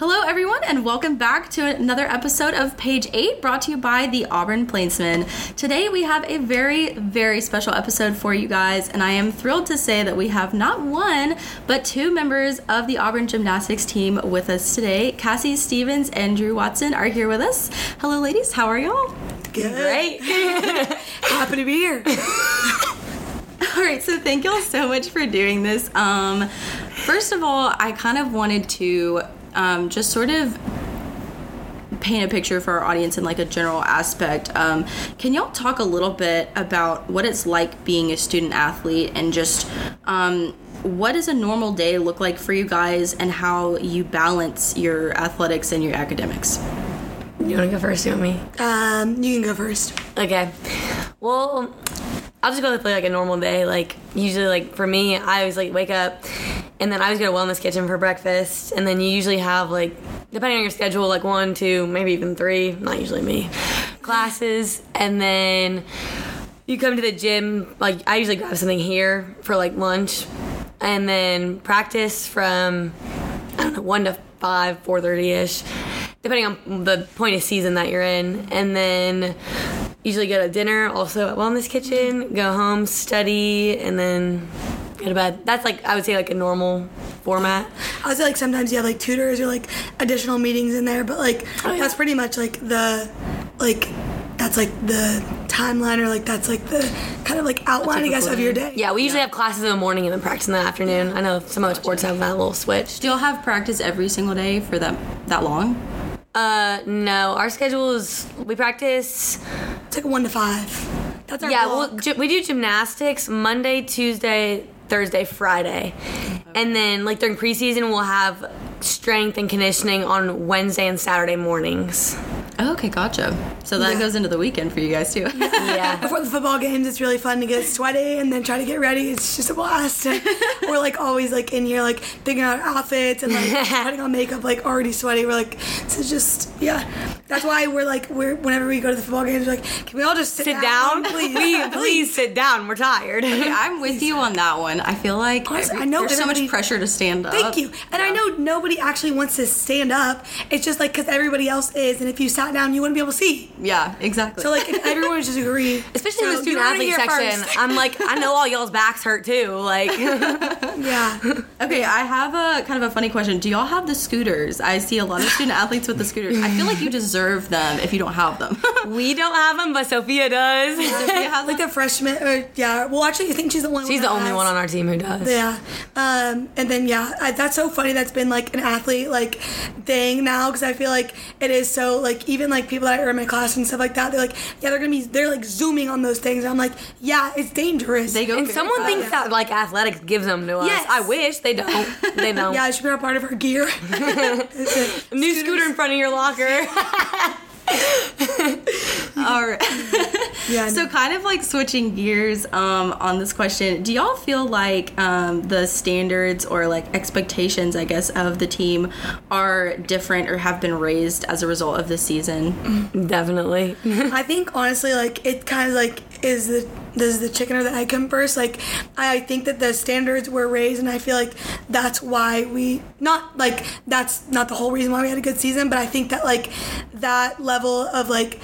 Hello, everyone, and welcome back to another episode of Page 8 brought to you by the Auburn Plainsman. Today, we have a very, very special episode for you guys, and I am thrilled to say that we have not one, but two members of the Auburn gymnastics team with us today. Cassie Stevens and Drew Watson are here with us. Hello, ladies, how are y'all? Good. Great. Happy to be here. All right, so thank y'all so much for doing this. Um, first of all, I kind of wanted to um, just sort of paint a picture for our audience in like a general aspect. Um, can y'all talk a little bit about what it's like being a student athlete and just um, what does a normal day look like for you guys and how you balance your athletics and your academics? You want to go first? You want me? Um, you can go first. Okay. Well, I'll just go with like a normal day. Like usually, like for me, I always like wake up, and then I always go to Wellness Kitchen for breakfast, and then you usually have like, depending on your schedule, like one, two, maybe even three. Not usually me. Classes, and then you come to the gym. Like I usually grab something here for like lunch, and then practice from I don't know one to five, four thirty ish, depending on the point of season that you're in, and then usually go to dinner also at Wellness Kitchen, go home, study, and then go to bed. That's like I would say like a normal format. I would say like sometimes you have like tutors or like additional meetings in there, but like Oh, yeah. that's pretty much like the like that's like the timeline or like that's like the kind of like outline I guess of your day. Yeah, we usually have classes in the morning and then practice in the afternoon. I know some other sports have that little switch. Do y'all have practice every single day for that that long? Uh, no, our schedule is we practice. It's like a one to five. That's our Yeah, block. well, gy- we do gymnastics Monday, Tuesday, Thursday, Friday, and then like during preseason we'll have strength and conditioning on Wednesday and Saturday mornings. Oh, okay, gotcha. So that Yeah. goes into the weekend for you guys too. Yeah. Before the football games, it's really fun to get sweaty and then try to get ready. It's just a blast. we're like always like in here like thinking out outfits and like putting on makeup like already sweaty. We're like this is just yeah. That's why we're like we're whenever we go to the football games, we're like can we all just sit, Sit down, please? please, please sit down. We're tired. I'm with you on that one. I feel like Honestly, every- I know there's so much pressure to stand up. Thank you. And I know nobody actually wants to stand up. It's just like because everybody else is, and if you sat down, you wouldn't be able to see. Yeah, exactly. So like if everyone would just agree, Especially in the student you athlete section. first. I'm like, I know all y'all's backs hurt too. Like, yeah. okay, I have a kind of a funny question. Do y'all have the scooters? I see a lot of student athletes with the scooters. I feel like you deserve them if you don't have them. we don't have them, but Sophia does. Sophia has Like them? the freshman, or yeah. Well, actually, I think she's the only. She's one the only has- one on our team who does. Yeah, um, and then yeah, I, that's so funny. That's been like an athlete like thing now because I feel like it is so like even like people that are in my class and stuff like that. They're like, yeah, they're gonna be they're like zooming on those things. I'm like, yeah, it's dangerous. They go And someone fast. thinks that like athletics gives them to us. Yes. I wish they don't. They don't. yeah, it should be a part of our gear. It's a- New scooter in front of your locker. All right. yeah, So, kind of like switching gears um, on this question, do y'all feel like um, the standards or like expectations, I guess, of the team are different or have been raised as a result of this season? Definitely. I think honestly, like it kind of like is the is the chicken or the egg come first. Like I think that the standards were raised, and I feel like that's why we not like that's not the whole reason why we had a good season, but I think that like that level of like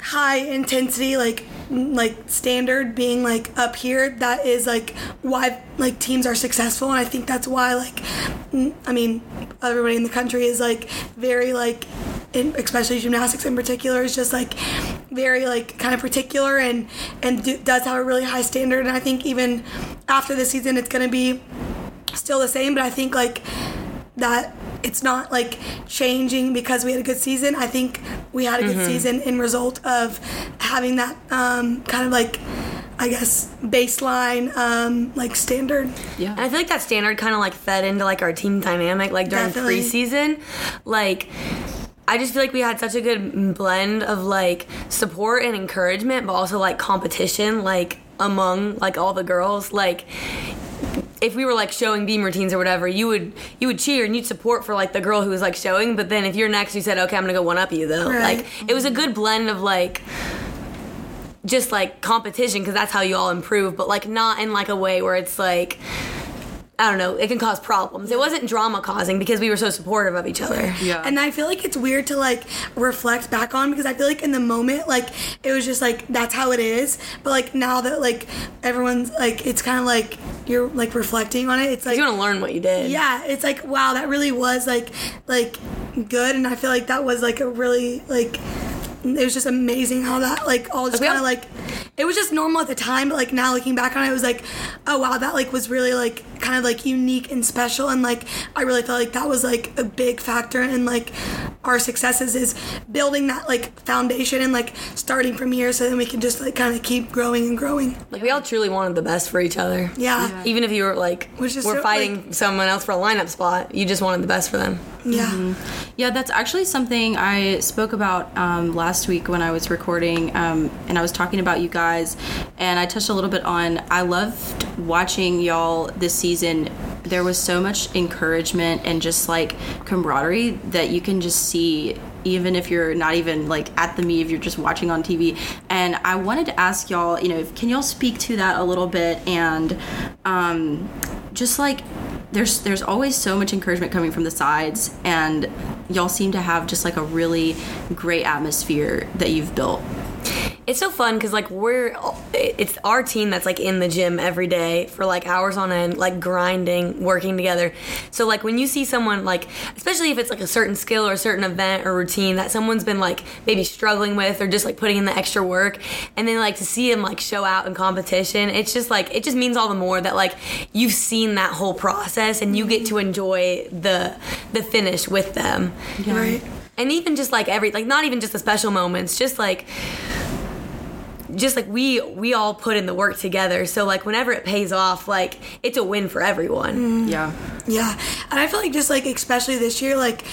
high intensity like like standard being like up here that is like why like teams are successful. And i think that's why like mm, i mean everybody in the country is like very like in, especially gymnastics in particular is just like very like kind of particular and and do, does have a really high standard. And i think even after the season it's going to be still the same. But i think like that it's not like changing because we had a good season. I think we had a good season in result of having that um, kind of like, I guess, baseline um, like standard. Yeah. And I feel like that standard kind of like fed into like our team dynamic, like during Definitely. preseason. Like, I just feel like we had such a good blend of like support and encouragement, but also like competition, like among like all the girls. Like, if we were like showing beam routines or whatever, you would you would cheer and you'd support for like the girl who was like showing. But then if you're next, you said, "Okay, I'm gonna go one up you," though. Right. Like, it was a good blend of like just like competition because that's how you all improve, but like not in like a way where it's like I don't know, it can cause problems. It wasn't drama causing because we were so supportive of each other. Yeah. And I feel like it's weird to like reflect back on because I feel like in the moment, like it was just like that's how it is. But like now that like everyone's like, it's kind of like you're like reflecting on it. It's like You want to learn what you did. yeah, it's like wow, that really was like like good, and I feel like that was like a really like it was just amazing how that like all just kind of like it was just normal at the time, but like now looking back on it, it was like oh wow, that like was really like kind of like unique and special, and like I really felt like that was like a big factor in like our successes is building that like foundation and like starting from here, so then we can just like kind of keep growing and growing. Like we all truly wanted the best for each other. Yeah, Even if you were like, Which is we're so, fighting someone else for a lineup spot, you just wanted the best for them. yeah. Yeah, that's actually something I spoke about um, last week when I was recording, um, and I was talking about you guys, and I touched a little bit on. I loved watching y'all this season. There was so much encouragement and just like camaraderie that you can just see even if you're not even like at the meet if you're just watching on tv and i wanted to ask y'all you know can y'all speak to that a little bit? And um, just like there's there's always so much encouragement coming from the sides and y'all seem to have just like a really great atmosphere that you've built It's so fun because like we're it's our team that's like in the gym every day for like hours on end, like grinding, working together. So like when you see someone like, especially if it's like a certain skill or a certain event or routine that someone's been like maybe struggling with or just like putting in the extra work, and then like to see them like show out in competition, it's just like it just means all the more that like you've seen that whole process and you get to enjoy the the finish with them. Right. and even just like every like not even just the special moments just like just like we we all put in the work together. So like whenever it pays off like it's a win for everyone. Yeah. Yeah, and I feel like just like especially this year, like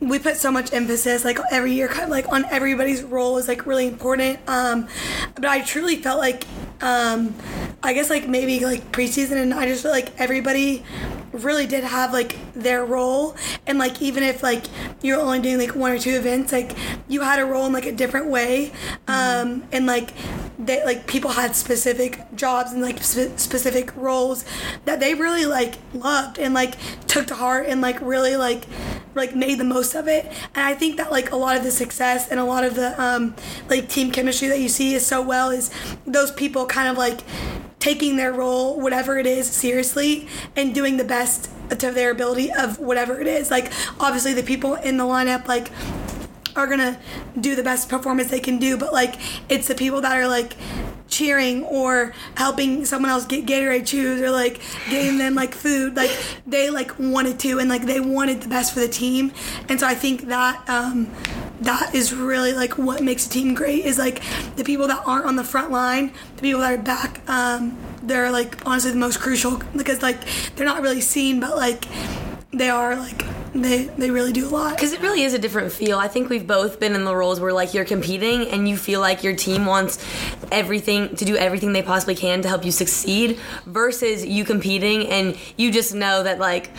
we put so much emphasis like every year, kind of like on everybody's role is like really important. Um, but I truly felt like, um, I guess like maybe like preseason, and I just feel like everybody really did have like their role, and like even if like you're only doing like one or two events, like you had a role in like a different way, um, and like that like people had specific jobs and like spe- specific roles that they really like loved and like took to heart and like really like like made the most of it. And i think that like a lot of the success and a lot of the um like team chemistry that you see is so well is those people kind of like taking their role whatever it is seriously and doing the best to their ability of whatever it is. Like obviously the people in the lineup like are gonna do the best performance they can do, but like it's the people that are like cheering or helping someone else get Gatorade chews or like getting them like food, like they like wanted to and like they wanted the best for the team, and so I think that um, that is really like what makes a team great is like the people that aren't on the front line, the people that are back. Um, they're like honestly the most crucial because like they're not really seen, but like they are like they they really do a lot. because it really is a different feel i think we've both been in the roles where like you're competing and you feel like your team wants everything to do everything they possibly can to help you succeed versus you competing and you just know that like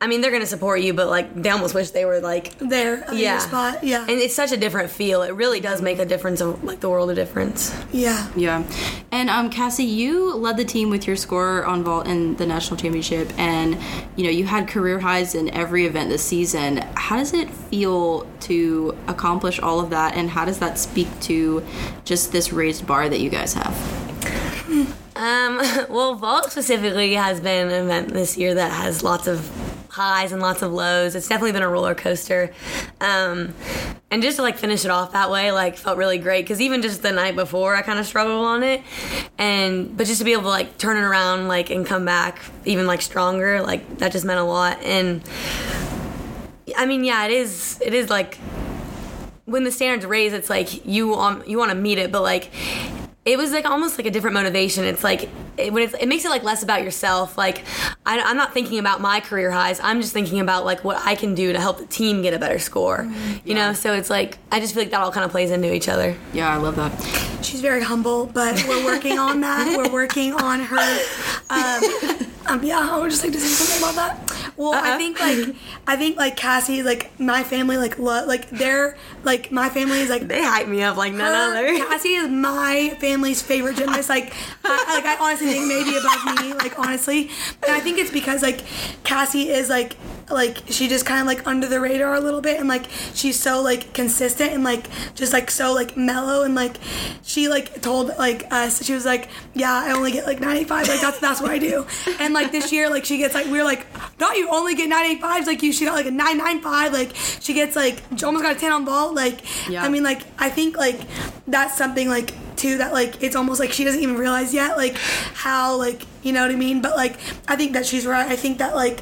i mean they're gonna support you but like they almost wish they were like there on yeah your spot. Yeah. and it's such a different feel it really does make a difference of like the world of difference yeah. Yeah, and um, Cassie, you led the team with your score on vault in the national championship, and you know you had career highs in every event this season. How does it feel to accomplish all of that, and how does that speak to just this raised bar that you guys have? Um, well, Vault specifically has been an event this year that has lots of highs and lots of lows. It's definitely been a roller coaster. Um, and just to like finish it off that way, like felt really great because even just the night before, I kind of struggled on it, and but just to be able to like turn it around, like and come back even like stronger, like that just meant a lot. And I mean, yeah, it is. It is like when the standards raise, it's like you um, you want to meet it, but like it was like almost like a different motivation. It's like it, when it's, it makes it like less about yourself. Like I, I'm not thinking about my career highs. I'm just thinking about like what I can do to help the team get a better score. You know, so it's like I just feel like that all kind of plays into each other. Yeah, I love that. She's very humble, but we're working on that. We're working on her. Um, um, yeah, I would just like to say something about that. Well, I Uh-uh. think like I think like Cassie, like my family, like lo- like they're like my family is like They hype me up like none her- other. Cassie is my family's favorite gymnast. Like, I, like I honestly think maybe above me. Like honestly, and I think it's because like Cassie is like like she just kind of like under the radar a little bit, and like she's so like consistent and like just like so like mellow and like she like told like us she was like yeah I only get like 95 like that's that's what I do and like this year like she gets like we are like no you only get 95s like you she got like a 995 like she gets like almost got a 10 on vault like Yeah. I mean like I think like that's something like too that like it's almost like she doesn't even realize yet like how like you know what I mean? But like I think that she's right. I think that like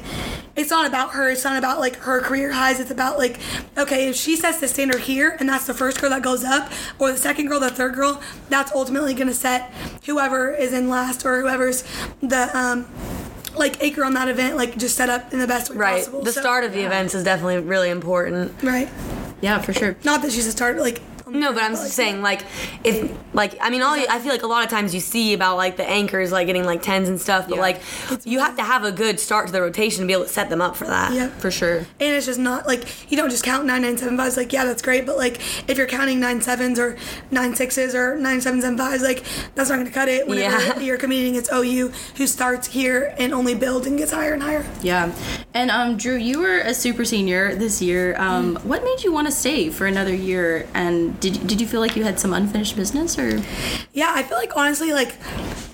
it's not about her. It's not about like her career highs. It's about like okay if she sets the standard here and that's the first girl that goes up or the second girl the third girl that's ultimately going to set whoever is in last or whoever's the um like acre on that event like just set up in the best way Right. possible. The So- start of the events is definitely really important. right. Yeah, for sure. not that she's a starter like No, but I'm just saying, like, if, like, I mean, all you, I feel like a lot of times you see about like the anchors like getting like tens and stuff, but Yeah. like you have to have a good start to the rotation to be able to set them up for that. yeah For sure. and it's just not like you don't just count nine nine seven fives like yeah that's great but like if you're counting nine sevens or nine sixes or nine sevens and fives like that's not going to cut it whenever Yeah. you're competing against OU who starts here and only builds and gets higher and higher Yeah. And um, Drew, you were a super senior this year. Um, What made you want to stay for another year? And did did you feel like you had some unfinished business, or yeah I feel like honestly like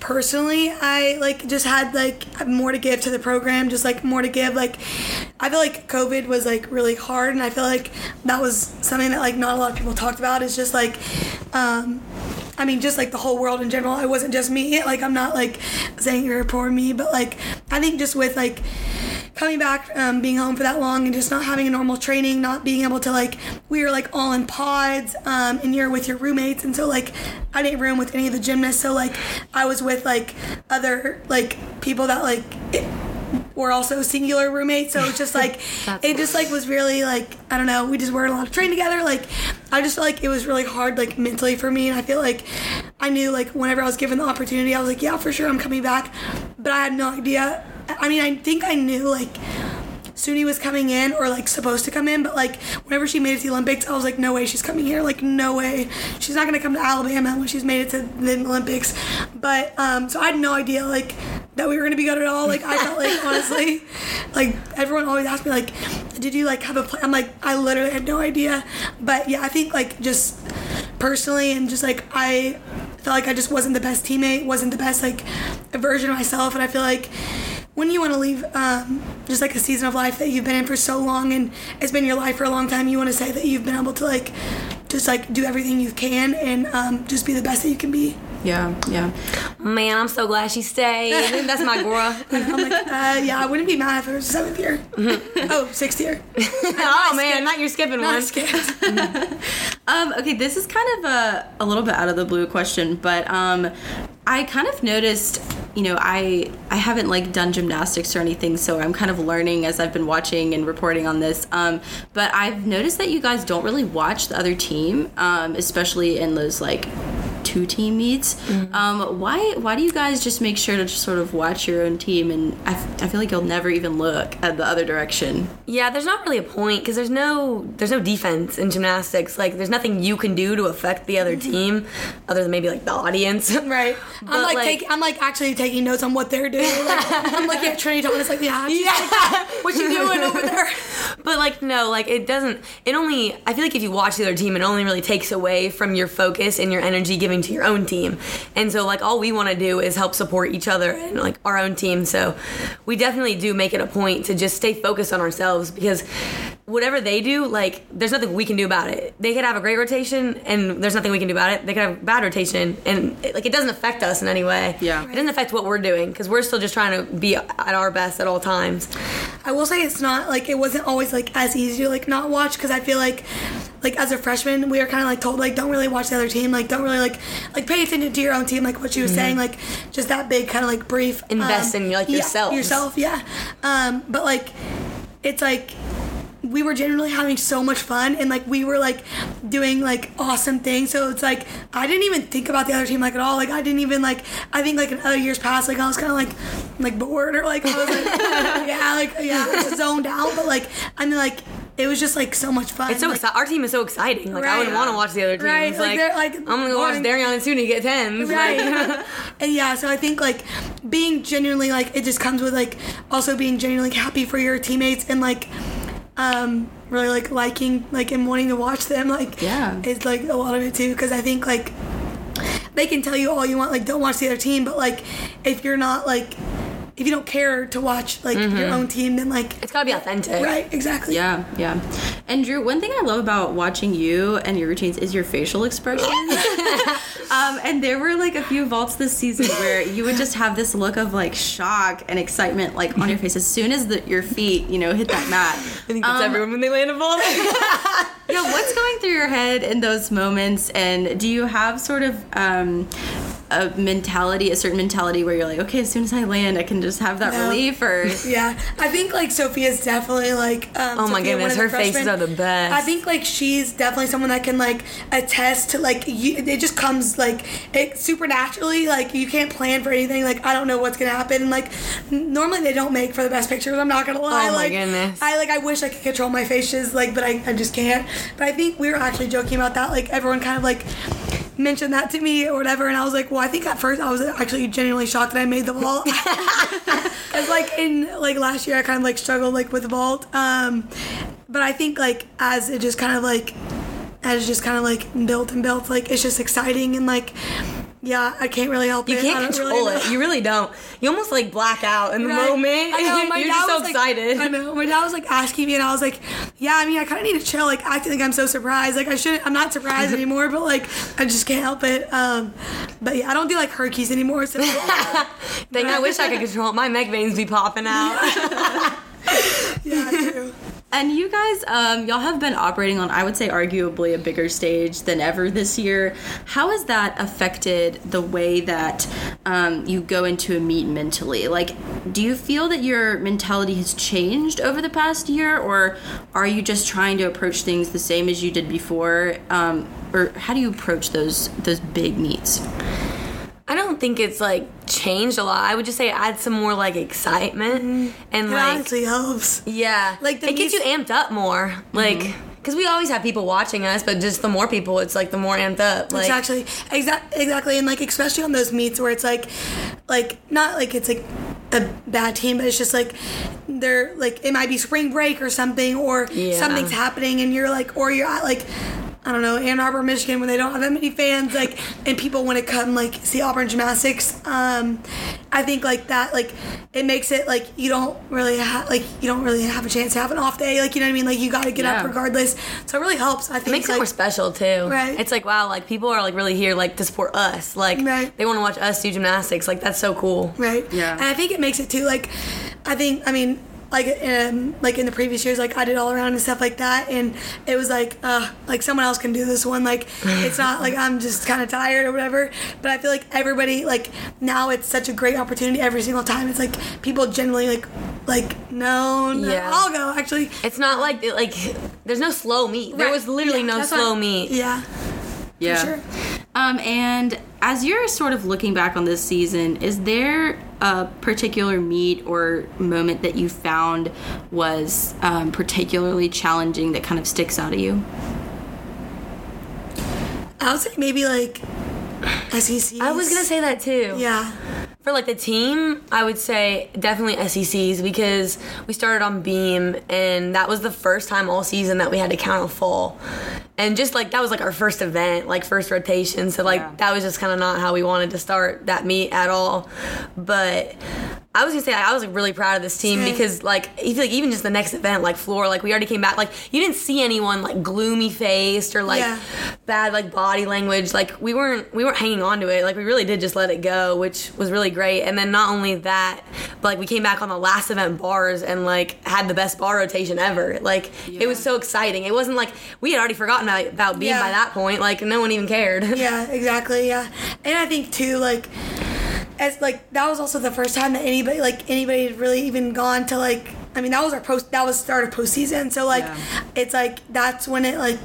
personally I like just had like more to give to the program just like more to give like I feel like COVID was like really hard and I feel like that was something that like not a lot of people talked about is just like um I mean, just like the whole world in general. It wasn't just me. Like, I'm not like saying you're poor me, but like, I think just with like coming back, um, being home for that long, and just not having a normal training, not being able to like, we were like all in pods, um, and you're with your roommates, and so like, I didn't room with any of the gymnasts, so like, I was with like other like people that like. It, were also singular roommates, so it's just like it just like was really like I don't know. We just were a lot of train together. Like I just feel like it was really hard like mentally for me, and I feel like I knew like whenever I was given the opportunity, I was like, yeah, for sure, I'm coming back. But I had no idea. I mean, I think I knew like Suni was coming in or like supposed to come in, but like whenever she made it to the Olympics, I was like, no way she's coming here. Like no way, she's not gonna come to Alabama when she's made it to the Olympics. But um, so I had no idea like that we were gonna be good at all. Like I felt like honestly, like everyone always asked me like, did you like have a plan? I'm like, I literally had no idea. But yeah, I think like just personally and just like I felt like I just wasn't the best teammate, wasn't the best like version of myself, and I feel like when you want to leave um, just like a season of life that you've been in for so long and it's been your life for a long time, you want to say that you've been able to like just like do everything you can and um, just be the best that you can be. yeah, yeah, Man, I'm so glad she stayed. That's my girl. I'm like, uh, yeah, I wouldn't be mad if it was seventh year. oh, sixth year. oh man, not you're skipping Not one. scared. Um, okay, this is kind of a, a little bit out of the blue question, but um, I kind of noticed, you know, I I haven't like done gymnastics or anything, so I'm kind of learning as I've been watching and reporting on this. Um, but I've noticed that you guys don't really watch the other team, um, especially in those like two team meets. Um, why why do you guys just make sure to just sort of watch your own team? And I, f- I feel like you'll never even look at the other direction. Yeah, there's not really a point because there's no there's no defense in gymnastics. Like there's nothing you can do to affect the other team, other than maybe like the audience. Right. But, I'm like, like- taking, I'm like actually taking notes on what they're doing. Like, I'm looking at Trinity Thomas like, yeah, Yeah. like, what you doing over there? But like no, like it doesn't. It only. I feel like if you watch the other team, it only really takes away from your focus and your energy giving to your own team. And so like all we want to do is help support each other and like our own team. So we definitely do make it a point to just stay focused on ourselves because whatever they do, like there's nothing we can do about it. They could have a great rotation and there's nothing we can do about it. They could have bad rotation and it, like it doesn't affect us in any way. Yeah. It doesn't affect what we're doing because we're still just trying to be at our best at all times. I will say it's not like it wasn't always like as easy to like not watch because I feel like like as a freshman we were kind of like told like don't really watch the other team like don't really like like pay attention to your own team like what she was saying like just that big kind of like brief Invest in, like, yeah, yourself yeah um but like it's like we were generally having so much fun and like we were like doing like awesome things. So it's like I didn't even think about the other team like at all. Like I didn't even like I think like in other years past like I was kind of like like bored or like I was like yeah like yeah zoned out. But like I mean like it was just like so much fun. It's so like, exci- our team is so exciting. Like I would Right. want to watch the other teams. Right, like, Like, they're, like, I'm gonna go watch Derrian and Suni get tens. Right. And yeah, so I think like being genuinely like it just comes with like also being genuinely happy for your teammates and like um really like liking like and wanting to watch them like Yeah. is like a lot of it too because I think like they can tell you all you want like don't watch the other team but like if you're not like if you don't care to watch like your own team then like it's gotta be authentic. right exactly Yeah, yeah. And Drew, one thing I love about watching you and your routines is your facial expressions. um, and there were like a few vaults this season where you would just have this look of like shock and excitement like on your face as soon as the, your feet, you know, hit that mat. I think that's everyone when they land a vault. Yeah, what's going through your head in those moments? And do you have sort of um, a mentality, a certain mentality where you're like, okay, as soon as I land, I can just have that No. relief? Or Yeah, I think like Sophia's definitely like. Um, Oh my Sophia, one goodness, of the her faces are the best. I think like she's definitely someone that can like attest to like you, it just comes like it supernaturally. Like you can't plan for anything. Like I don't know what's gonna happen. Like normally they don't make for the best pictures. I'm not gonna lie. Oh my like, goodness. I like I wish I could control my faces. Like but I, I just can't. But I think we were actually joking about that. Like everyone kind of like mentioned that to me or whatever and I was like well I think at first I was actually genuinely shocked that I made the vault because like in like last year I kind of like struggled like with the vault um but I think like as it just kind of like as it just kind of like built and built like it's just exciting and like yeah I can't really help You it can't control really it. You really don't. You almost like black out in the Right. moment. I know, my You're dad just so was, like- excited. I know. My dad was like asking me, and I was like, "Yeah, I mean, I kind of need to chill, like acting like I'm so surprised. Like I shouldn't. I'm not surprised anymore, but like I just can't help it. Um, but yeah, I don't do like herkies anymore. So Dang, I wish I could control it. My neck veins be popping out. yeah, true. And you guys, um, y'all have been operating on, I would say, arguably a bigger stage than ever this year. How has that affected the way that um, you go into a meet mentally? Like, do you feel that your mentality has changed over the past year, or are you just trying to approach things the same as you did before? Um, or how do you approach those those big meets? I don't think it's like changed a lot. I would just say add some more like excitement mm-hmm. and It like honestly helps. yeah, Like, the it gets you amped up more. Mm-hmm. Like because we always have people watching us, but just the more people, it's like the more amped up. Like It's actually exact exactly, and like especially on those meets where it's like, like not like it's like a bad team, but it's just like they're like it might be spring break or something, or Yeah. something's happening, and you're like, or you're at like. I don't know, Ann Arbor, Michigan, when they don't have that many fans, like, and people want to come, like, see Auburn gymnastics. Um, I think, like, that, like, it makes it, like, you don't really have, like, you don't really have a chance to have an off day. Like, you know what I mean? Like, you got to get Yeah. up regardless. So it really helps. I think, It makes it like, more special too. Right. It's like wow, like people are like really here like to support us. Like Right. they want to watch us do gymnastics. Like that's so cool. right? Yeah. And I think it makes it too. Like, I think I mean, like, um, like in the previous years, like I did all around and stuff like that, and it was like, uh, like someone else can do this one. Like, it's not like I'm just kind of tired or whatever. But I feel like everybody, like now, it's such a great opportunity every single time. It's like people generally like, like no, no Yeah. I'll go. Actually, It's not like like there's no slow meet. There was literally Yeah, no slow meet. Yeah, Yeah. sure. Um, and as you're sort of looking back on this season, is there a particular meet or moment that you found was um, particularly challenging that kind of sticks out of you? I would say maybe like SEC. I was gonna say that too. yeah. For like the team, I would say definitely SECs because we started on beam and that was the first time all season that we had to count a full. And just like that was like our first event, like first rotation. So like Yeah. that was just kind of not how we wanted to start that meet at all. But I was gonna say I was like really proud of this team Same. because like like even just the next event, like floor, like we already came back, like you didn't see anyone like gloomy faced or like Yeah. bad like body language. Like we weren't we weren't hanging on to it. Like we really did just let it go, which was really great. And then not only that, but like we came back on the last event bars and like had the best bar rotation ever. Like it was so exciting. It wasn't like we had already forgotten about, about being Yeah. by that point. Like no one even cared. Yeah, exactly. Yeah, and I think too, like, as like that was also the first time that anybody, like anybody, had really even gone to like I mean, that was our post. That was start of postseason. So like, Yeah. it's like that's when it like,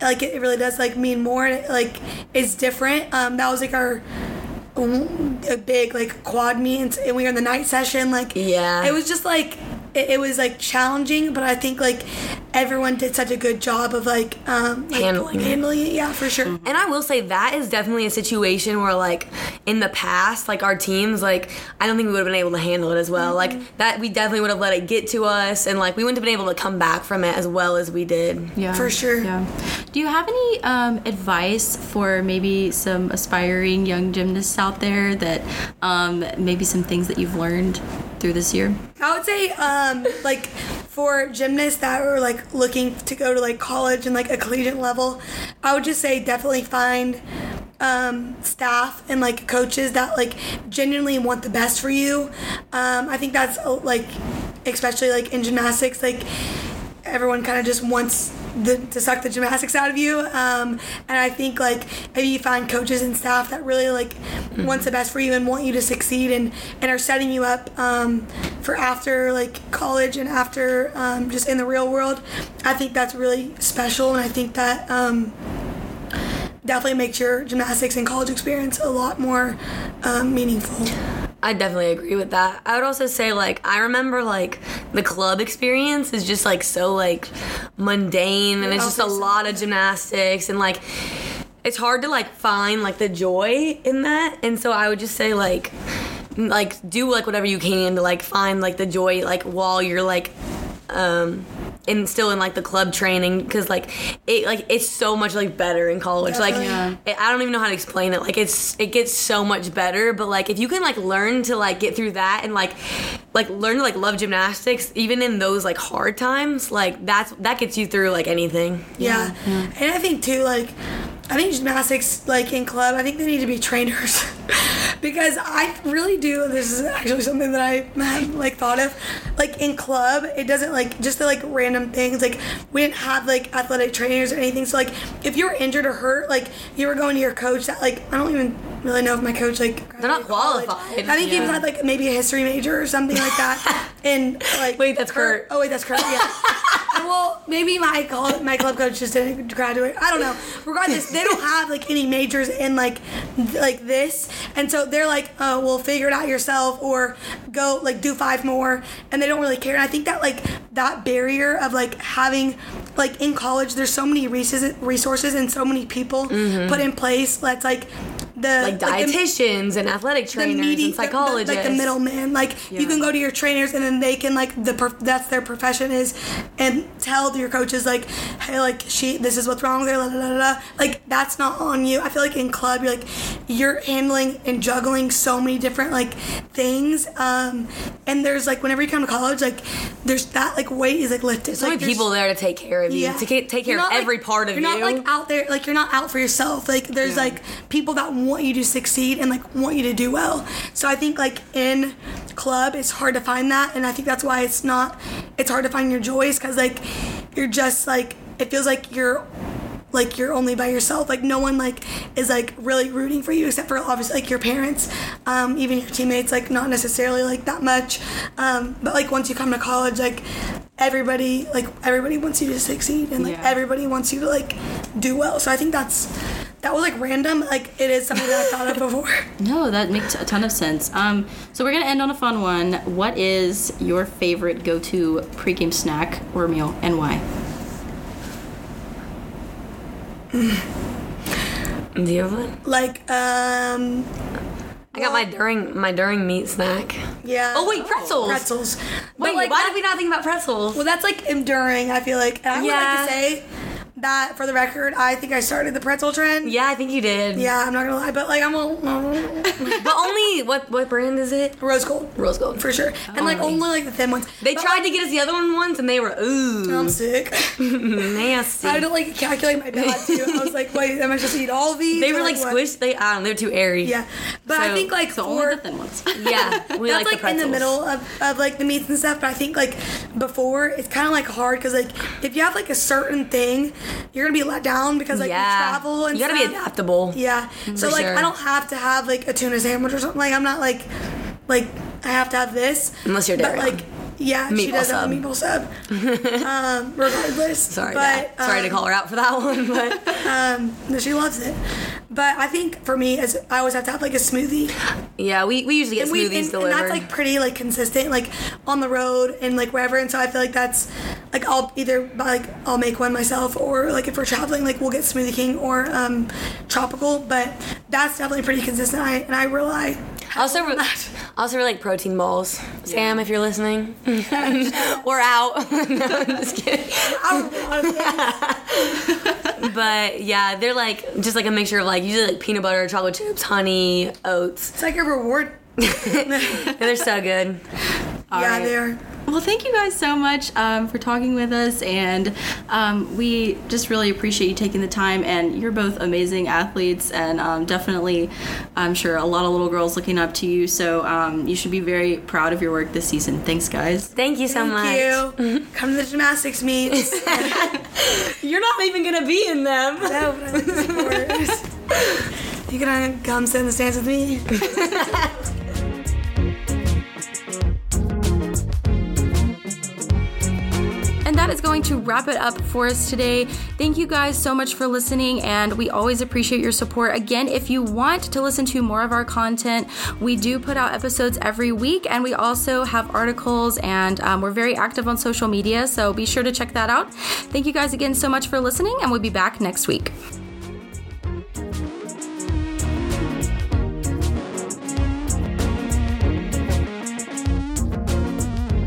like it really does like mean more. And it, like it's different. Um, that was like our a big like quad meet, and, we were in the night session. Like, Yeah. it was just like it, it was like challenging, but I think like everyone did such a good job of like um like, Handling it. handling it. Yeah, for sure. And I will say that is definitely a situation where, like, in the past, like our teams, like I don't think we would have been able to handle it as well. Like that, we definitely would have let it get to us, and like we wouldn't have been able to come back from it as well as we did. Yeah, For sure. Yeah. Do you have any um, advice for maybe some aspiring young gymnasts out there that um, maybe some things that you've learned through this year? I would say, um, like for gymnasts that are like looking to go to like college and like a collegiate level, I would just say definitely find um, staff and like coaches that like genuinely want the best for you. Um, I think that's like, especially like in gymnastics, like everyone kind of just wants the, to suck the gymnastics out of you. Um, and I think like if you find coaches and staff that really like wants the best for you and want you to succeed and, and are setting you up um, for after like college and after um, just in the real world, I think that's really special. And I think that um, definitely makes your gymnastics and college experience a lot more um, meaningful. I definitely agree with that. I would also say like I remember like the club experience is just like so like mundane and it's just a lot of gymnastics and like it's hard to like find like the joy in that. And so I would just say like like do like whatever you can to like find like the joy like while you're like um and still in like the club training because like it like it's so much like better in college like Definitely. Yeah. I don't even know how to explain it. Like it's it gets so much better, but like if you can like learn to like get through that and like like learn to like love gymnastics even in those like hard times, like that's that gets you through like anything. Yeah. And I think too, like, I think gymnastics, like in club, I think they need to be trainers. because I really do, this is actually something that I have, like, thought of. Like, in club, it doesn't, like, just the, like, random things. Like, we didn't have, like, athletic trainers or anything. So, like, if you were injured or hurt, like, you were going to your coach that, like, I don't even really know if my coach, like, They're not college. qualified. I think he had, like, maybe a history major or something like that. and, like, Wait, that's Kurt. Oh, wait, that's Kurt, yeah. well, maybe my call, my club coach just didn't graduate. I don't know. Regardless, they don't have like any majors in like th- like this, and so they're like, oh, well, figure it out yourself, or go like do five more, and they don't really care. And I think that like that barrier of like having like in college, there's so many resources, resources and so many people mm-hmm. put in place. That's like the Mm-hmm. Like the- and athletic the trainers meaty- and the- the- psychologists. like the middleman. Like you can go to your trainers and then they can like the that's their profession is, and tell your coaches like, hey, like she this is what's wrong with her. La, la, la, la. Like that's not on you. I feel like in club you're like you're handling and juggling so many different like things. Um, and there's like whenever you come to college, like there's that like weight is like lifted. so like, many people there to take care of you, to ca- take care You're of not, like- every part of you're you. not like out there like you're not out for yourself. Like there's Yeah. like people that want you to succeed and like want you to do well. So I think like in club it's hard to find that and I think that's why it's not it's hard to find your joys cuz like you're just like it feels like you're like you're only by yourself like no one like is like really rooting for you except for obviously like your parents um, even your teammates like not necessarily like that much um, but like once you come to college like everybody like everybody wants you to succeed and like Yeah. everybody wants you to like do well so i think that's that was like random like it is something that i thought of before No, that makes a ton of sense. Um, so we're gonna end on a fun one. What is your favorite go-to pregame snack or meal, and why? Do you have one? like um I got my during my during meet snack. yeah Oh wait, pretzels. pretzels Wait, but like why that- did we not think about pretzels? well that's like enduring i feel like and i would like Yeah. to say that for the record i think i started the pretzel trend yeah, I think you did. yeah i'm not gonna lie but like i'm a but only what what brand is it? Rold Gold Rold Gold. for sure and like Only. only like the thin ones They But, tried like, to get us the other one once, and they were ooh i'm sick nasty. I had to like calculate my bad too. I was like, wait, am I supposed to eat all of these? they were like what? squished. They I don't. know, They're too airy. Yeah, but I think like So for only the thin ones. yeah. We that's like, like, the in the middle of, of like the meets and stuff. But I think like before it's kind of like hard because like if you have like a certain thing, you're gonna be let down because like yeah. you travel and you gotta be adaptable. Yeah. Mm, so For like sure. I don't have to have like a tuna sandwich or something. Like I'm not like like I have to have this. Unless you're But Daryl. like Yeah, she does sub. have a meatball sub. um, regardless. Sorry, but, Dad. sorry to um, call her out for that one, but Um, no, she loves it. But I think for me, as I always have to have like a smoothie. yeah, we, we usually get and smoothies and, and delivered. that's like pretty like consistent like on the road and like wherever and so i feel like that's like i'll either buy like i'll make one myself or like if we're traveling like we'll get smoothie king or um tropical but that's definitely pretty consistent I, and i rely also, re- also really like protein balls. Sam, if you're listening, we're out. no, I'm just kidding. But yeah, they're like just like a mixture of like usually like peanut butter, chocolate chips, honey, oats. it's like a reward And they're so good. yeah right. they are Well, thank you guys so much um, for talking with us, and um, we just really appreciate you taking the time. And you're both amazing athletes, and um, definitely, I'm sure a lot of little girls looking up to you. So um, you should be very proud of your work this season. Thanks, guys. Thank you so much. thank you come to the gymnastics meets You're not even gonna be in them. no, but I like the sport. you gonna come sit in the stands with me is going to wrap it up for us today. Thank you guys so much for listening, and we always appreciate your support. Again, if you want to listen to more of our content, we do put out episodes every week, and we also have articles, and um, we're very active on social media, so be sure to check that out. Thank you guys again so much for listening, and we'll be back next week.